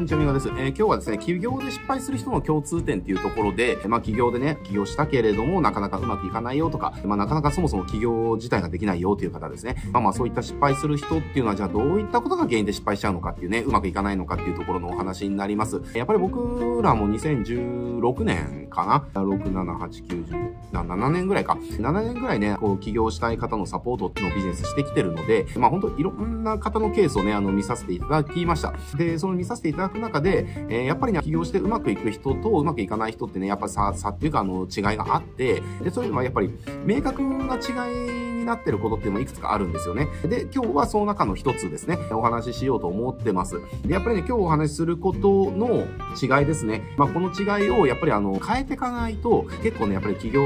こんにちは、みがです。えー、今日はですね、起業で失敗する人の共通点っていうところで、まあ、起業でね、起業したけれども、なかなかうまくいかないよとか、まあ、なかなかそもそも起業自体ができないよっていう方ですね。まあまあ、そういった失敗する人っていうのは、じゃあどういったことが原因で失敗しちゃうのかっていうね、うまくいかないのかっていうところのお話になります。やっぱり僕らも2016年かな ?6、7、8、9、10、7年ぐらいか。7年ぐらいね、こう、起業したい方のサポートのビジネスしてきてるので、まあ本当いろんな方のケースをね、あの、見させていただきました。で、その見させていただく中で、えー、やっぱりね、起業してうまくいく人とうまくいかない人ってね、やっぱり差、差っていうか、あの、違いがあって、で、そういうのはやっぱり、明確な違いになってることっていうのもいくつかあるんですよね。で、今日はその中の一つですね、お話ししようと思ってます。で、やっぱりね、今日お話しすることの違いですね。まあ、この違いをやっぱりあの、変えていかないと、結構ね、やっぱり起業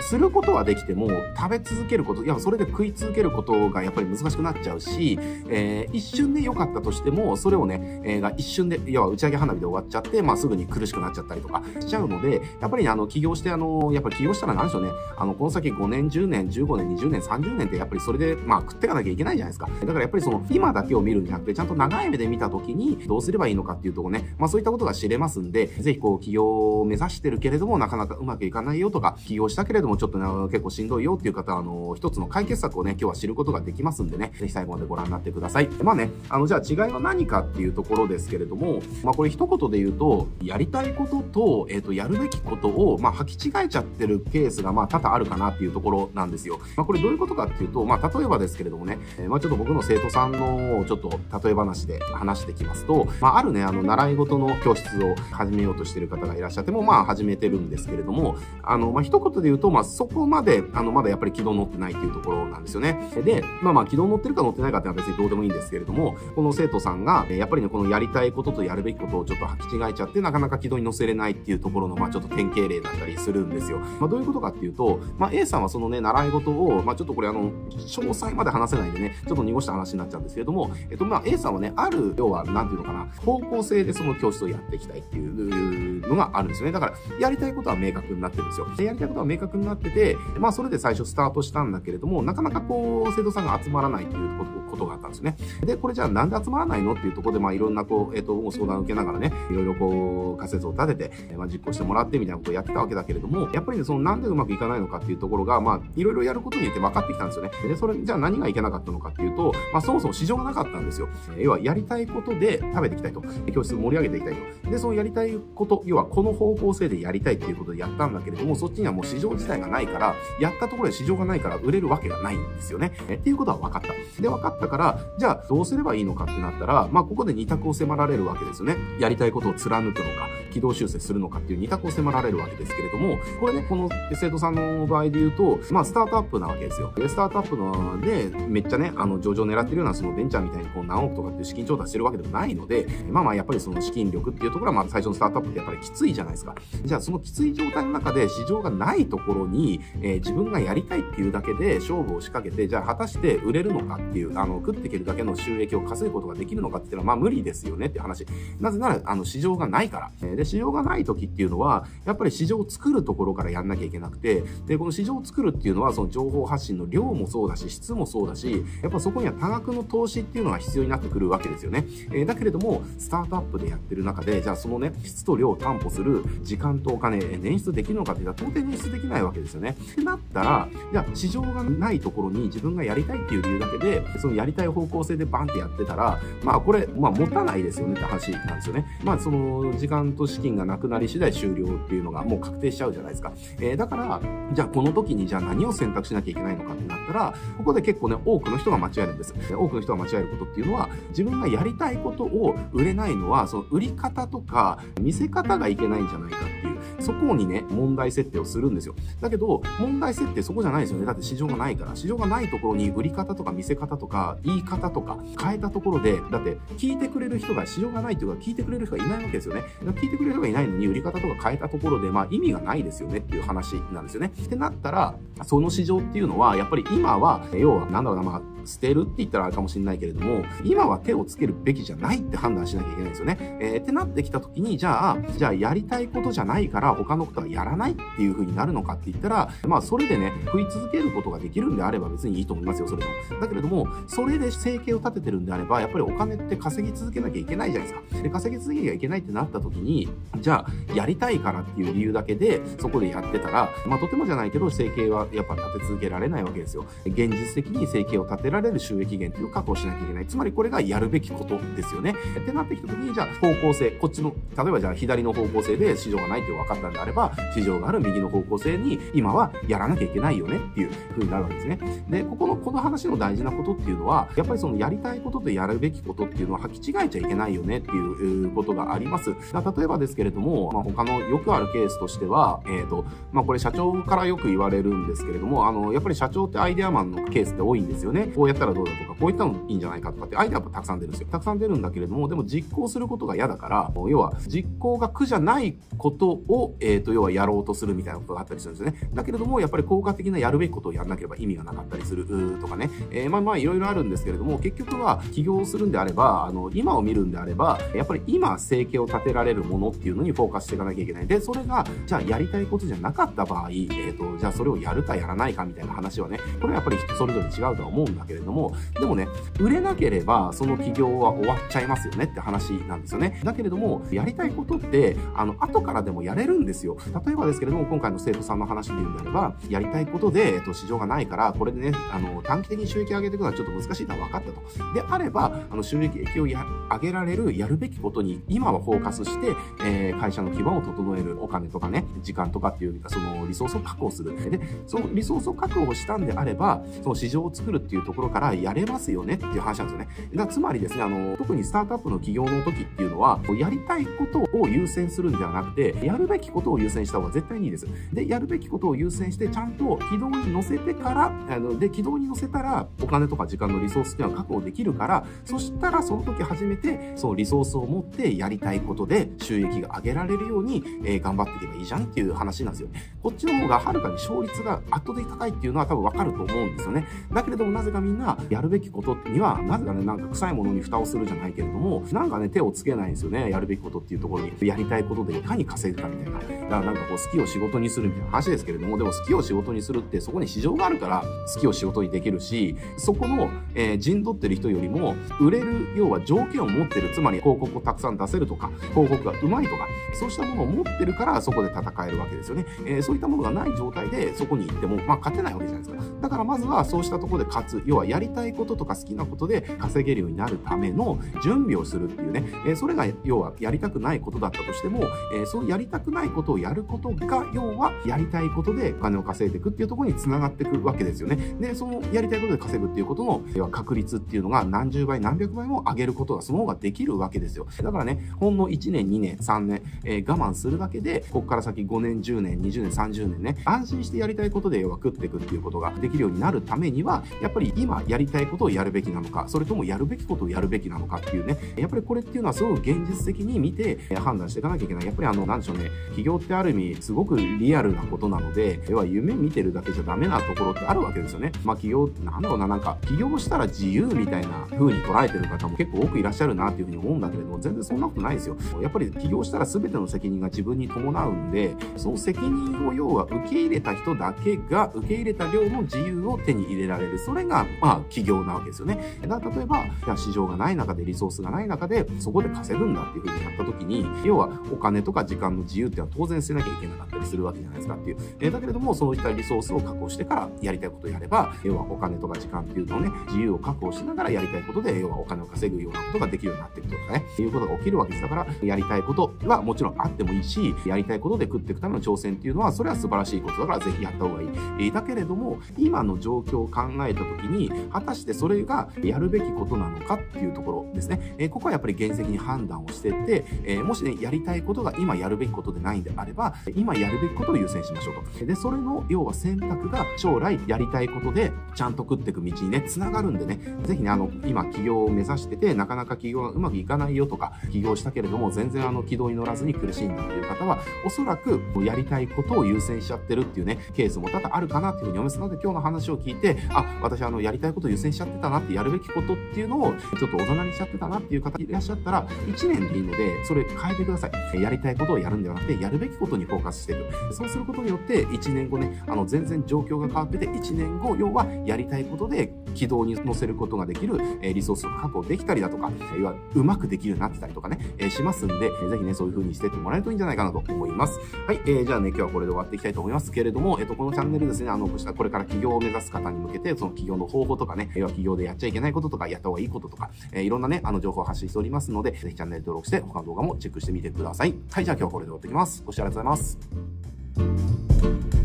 することはできても、食べ続けること、いや、それで食い続けることがやっぱり難しくなっちゃうし、えー、一瞬で良かったとしても、それをね、えー、が一瞬で、要は打ち上げ花火で終わっちゃって、まあ、すぐに苦しくなっちゃったりとかしちゃうので、やっぱりね、あの、起業して、あの、やっぱり起業したら何でしょうね、あの、この先5年、10年、15年、20年、30年ってやっぱりそれで、まあ、食っていかなきゃいけないじゃないですか。だからやっぱりその、今だけを見るんじゃなくて、ちゃんと長い目で見た時に、どうすればいいのかっていうとこね、まあそういったことが知れますんで、ぜひこう、起業を目指してるけれども、なかなかうまくいかないよとか、起業したけれども、ちょっとね、結構しんどいよっていう方は、あの、一つの解決策をね、今日は知ることができますんでね、ぜひ最後までご覧になってください。まあね、あの、じゃあ違いは何かっていうところですけれども、まあこれ一言で言うと、やりたいことと、えっ、ー、と、やるべきことを、まあ履き違えちゃってるケースが、まあ多々あるかなっていうところなんですよ。まあこれどういうことかっていうと、まあ例えばですけれどもね、えー、まあちょっと僕の生徒さんのちょっと例え話で話してきますと、まああるね、あの習い事の教室を始めようとしてる方がいらっしゃっても、まあ始めてるんですけれども、あの、まあ一言で言うと、まあそこまで、あの、まだやっぱり軌道乗ってないっていうところなんですよね。で、まあまあ軌道乗ってるか乗ってないかっていうのは別にどうでもいいんですけれども、この生徒さんが、やっぱりね、このやりたいこととやるべきことをちょっと履き違えちゃって、なかなか軌道に乗せれないっていうところの、まあちょっと典型例だったりするんですよ。まあどういうことかっていうと、まあ A さんはそのね、習い事を、まあちょっとこれあの、詳細まで話せないんでね、ちょっと濁した話になっちゃうんですけれども、えっと、まあ、A さんはね、ある、要は、なんていうのかな、方向性でその教室をやっていきたいっていうのがあるんですよね。だから、やりたいことは明確になってるんですよ。やりたいことは明確になってて、まあ、それで最初スタートしたんだけれども、なかなかこう、生徒さんが集まらないっていうことがあったんですね。で、これじゃあなんで集まらないのっていうところで、まあ、いろんなこう、えっと、ご相談を受けながらね、いろいろこう、仮説を立てて、まあ、実行してもらってみたいなことをやってたわけだけれども、やっぱりね、そのなんでうまくいかないのかっていうところが、まあ、いろいろやることによって分かってきたんですよね。で、それ、じゃあ何がいけなかったのかっていうと、まあ、そもそも市場がなかったんですよ。要は、やりたいことで食べていきたいと。教室盛り上げていきたいと。で、そのやりたいこと、要は、この方向性でやりたいっていうことでやったんだけれども、そっちにはもう市場自体がないから、やったところで市場がないから売れるわけがないんですよね。えっていうことは分かった。で、分かったから、じゃあ、どうすればいいのかってなったら、まあ、ここで二択を迫られるわけですよね。やりたいことを貫くのか、軌道修正するのかっていう二択を迫られるわけですけれども、これね、この生徒さんの場合で言うと、まあ、スタートアップなわけですよ。で、スタートアップので、めっちゃね、あの、上場狙ってるようなそのベンチャーみたいにこう何億とかっていう資金調達してるわけでもないので、まあまあやっぱりその資金力っていうところはまあ最初のスタートアップってやっぱりきついじゃないですか。じゃあそのきつい状態の中で市場がないところに、えー、自分がやりたいっていうだけで勝負を仕掛けて、じゃあ果たして売れるのかっていう、あの、食っていけるだけの収益を稼ぐことができるのかっていうのはまあ無理ですよねって話。なぜなら、あの、市場がないから。で、市場がない時っていうのは、やっぱり市場を作るところからやんなきゃいけなくて、で、この市場を作るっていうのは、その情報発信の量もそうだし、質もそうだし、やっぱそこには多額の投資っていうのが必要になってくるわけですよね。えー、だけれども、スタートアップでやってる中で、じゃあそのね、質と量を担保する時間とお金、捻出できるのかって言ったら、到底捻出できないわけですよね。ってなったら、じゃあ市場がないところに自分がやりたいっていう理由だけで、そのやりたい方向性でバンってやってたら、まあこれ、まあ持たないですよねって話なんですよね。まあその時間と資金がなくなり次第終了っていうのがもう確定しちゃうじゃないですか。えー、だから、じゃあこの時にじゃあ何を選択しなきゃいけないのかってなったら、ここで結構ね、多くの人が間違えるんです。多くの人が間違えることっていうのは、自分がやりたいことを売れないのは、その売り方とか見せ方がいけないんじゃないかっていう、そこにね、問題設定をするんですよ。だけど、問題設定そこじゃないですよね。だって市場がないから。市場がないところに売り方とか見せ方とか言い方とか変えたところで、だって聞いてくれる人が市場がないというか聞いてくれる人がいないわけですよね。聞いてくれる人がいないのに売り方とか変えたところで、まあ意味がないですよねっていう話なんですよね。ってなったら、その市場っていうのは、やっぱり今は、要は、なんだろうな、まあ、捨てるって言ったらあれかもしれないけれども、今は手をつけるべきじゃないって判断しなきゃいけないんですよね。えー、ってなってきた時に、じゃあ、じゃあやりたいことじゃないからら他のことはやらないっていう風になるのかって言ったら、まあそれでね、食い続けることができるんであれば別にいいと思いますよ、それでも。だけれども、それで生計を立ててるんであれば、やっぱりお金って稼ぎ続けなきゃいけないじゃないですか。で、稼ぎ続けなきゃいけないってなった時に、じゃあ、やりたいからっていう理由だけで、そこでやってたら、まあとてもじゃないけど、生計はやっぱ立て続けられないわけですよ。現実的に生計を立てられる収益源っていうのを確保しなきゃいけない。つまりこれがやるべきことですよね。ってなってきた時に、じゃあ方向性、こっちの、例えばじゃあ左の方向性で市場がないって分かったんであれば、市場がある右の方向性に今はやらなきゃいけないよねっていう風になるわけですね。で、ここの、この話の大事なことっていうのは、やっぱりそのやりたいこととやるべきことっていうのは履き違えちゃいけないよねっていうことがあります。例えばですけれども、まあ、他のよくあるケースとしては、えっ、ー、と、まあ、これ社長からよく言われるんですけれども、あの、やっぱり社長ってアイデアマンのケースって多いんですよね。こうやったらどうだとか、こういったのいいんじゃないかとかってアイデアもたくさん出るんですよ。たくさん出るんだけれども、でも実行することが嫌だから、要は実行が苦じゃないことを、えっ、ー、と、要はやろうとするみたいなことがあったりするんですよね。だけれども、やっぱり効果的なやるべきことをやらなければ意味がなかったりするとかね。えー、まあまあいろいろあるんですけれども、結局は起業するんであれば、あの、今を見るんであれば、やっぱり今生計を立てられるものっていうのにフォーカスしていかなきゃいけない。で、それが、じゃあやりたいことじゃなかった場合、えっ、ー、と、じゃあそれをやるかやらないかみたいな話はね、これはやっぱり人それぞれ違うとは思うんだけれども、でもね、売れなければその起業は終わっちゃいますよねって話なんですよね。だけれども、やりたいことって、あの、後からでもやれるんですよ。例えばですけれども、今回の生徒さんの話で言うんであれば、やりたいことで、えっと、市場がないから、これでね、あの、短期的に収益上げていくのはちょっと難しいのは分かったと。であれば、あの、収益を上げられる、やるべきことに、今はフォーカスして、えー、会社の基盤を整えるお金とかね、時間とかっていう、そのリソースを確保する。で、そのリソースを確保したんであれば、その市場を作るっていうところからやれますよねっていう話なんですよね。だつまりですね、あの、特にスタートアップの企業の時っていうのは、やりたいことを優先するんではなくて、やるべきことを優先した方が絶対にいいです。で、やるべきことを優先して、ちゃんと軌道に乗せてから、あの、で、軌道に乗せたら、お金とか時間のリソースっていうのは確保できるから、そしたらその時初めて、そのリソースを持ってやりたいことで収益が上げられるように、えー、頑張っていけばいいじゃんっていう話なんですよ。こっちの方がはるかに勝率が圧倒的高いっていうのは多分わかると思うんですよね。だけれどもなぜかみんなやるべきことには、なぜかね、なんか臭いものに蓋をするじゃないけれども、なんかね、手をつけないんですよね。やるべきことっていうところに。やりたいことでいかに稼ぐかみたいな。だからなんかこう好きを仕事にするみたいな話ですけれども、でも好きを仕事にするってそこに市場があるから好きを仕事にできるし、そこの、えー、陣取ってる人よりも、売れる、要は条件を持ってる、つまり広告をたくさん出せるとか、広告がうまいとか、そうしたものを持ってるからそこで戦えるわけですよね。えー、そういったものがない状態でそこに行っても、まあ勝てないわけじゃないですか。だからまずはそうしたところで勝つ、要はやりたいこととか好きなことで稼げるようになるための準備をするっていうね、えー、それが要はやりたくないことだったとしても、えー、そのやりたくないことをやることが、要はやりたいことでお金を稼いでいくっていうところに繋がっていくわけですよね。で、そのやりたいことで稼ぐっていうことの、要は確率っていうのが何十倍何百倍も上げることがその方ができるわけですよ。だからね、ほんの1年、2年、3年、えー、我慢するだけで、ここから先5年、10年、20年、30年ね、安心してやりたいことで要は食っていくっていうことができるようになるためには、やっぱり今やりたいことをやるべきなのか、それともやるべきことをやるべきなのかっていうね、やっぱりこれっていうのはすごく現実的に見て判断していかなきゃいけない。やっぱりあの、なんでしょうね、企業ってある意味、すごくリアルなことなので、要は夢見てるだけじゃダメなところってあるわけですよね。まあ企業って、なんだろうな、なんか、起業したら自由みたいな風に捉えてる方も結構多くいらっしゃるなっていうふうに思うんだけれども、全然そんなことないですよ。やっぱり起業したら全ての責任が自分に伴うんで、その責任を要は受け入れた人だけが受け入れた量の自由を手に入れられる。それが、まあ、起業なわけですよね。だから例えば、じゃ市場がない中でリソースがない中で、そこで稼ぐんだっていうふうにやった時に、要はお金とか時間の自由っていうのは当然捨てなきゃいけなかったりするわけじゃないですかっていう。えだけれども、そういったリソースを確保してからやりたいことをやれば、要はお金とか時間っていうのをね、自由を確保しながらやりたいことで、要はお金を稼ぐようなことができるようになっていくとかね、いうことが起きるわけです。だから、やりたいことはもちろんあってもいいし、やりたいことで食っていくための挑戦っていうのは、それは素晴らしいことだからぜひやった方がいい。えー、だけれども、今の状況を考えた時に、果たしてそれがやるべきことなのかっていうところですね。えー、ここはやっぱり原石に判断をしてって、えー、もしね、やりたいことが今やるべきことでないないんであれば、今やるべきことを優先しましょうと。で、それの、要は選択が将来やりたいことで、ちゃんと食っていく道にね、繋がるんでね、ぜひね、あの、今起業を目指してて、なかなか起業がうまくいかないよとか、起業したけれども、全然あの、軌道に乗らずに苦しいんだっていう方は、おそらく、やりたいことを優先しちゃってるっていうね、ケースも多々あるかなっていうふうに思いますので、今日の話を聞いて、あ、私あの、やりたいことを優先しちゃってたなって、やるべきことっていうのを、ちょっとおざなりしちゃってたなっていう方いらっしゃったら、1年でいいので、それ変えてください。やりたいことをやるんではなくて、やるべきことにフォーカスしていく。そうすることによって、1年後ね、あの、全然状況が変わってて、1年後、要は、やりたいことで軌道に乗せることができる、えリソースを確保できたりだとか、要は、うまくできるようになってたりとかね、えしますんで、ぜひね、そういう風にしてってもらえるといいんじゃないかなと思います。はい、えー、じゃあね、今日はこれで終わっていきたいと思いますけれども、えっ、と、このチャンネルですね、あの、これから起業を目指す方に向けて、その起業の方法とかね、要は起業でやっちゃいけないこととか、やった方がいいこととか、えー、いろんなね、あの、情報を発信しておりますので、ぜひチャンネル登録して、他の動画もチェックしてみてください。はい、じゃあ今日はこれで終わっていきます。ご視聴ありがとうございます。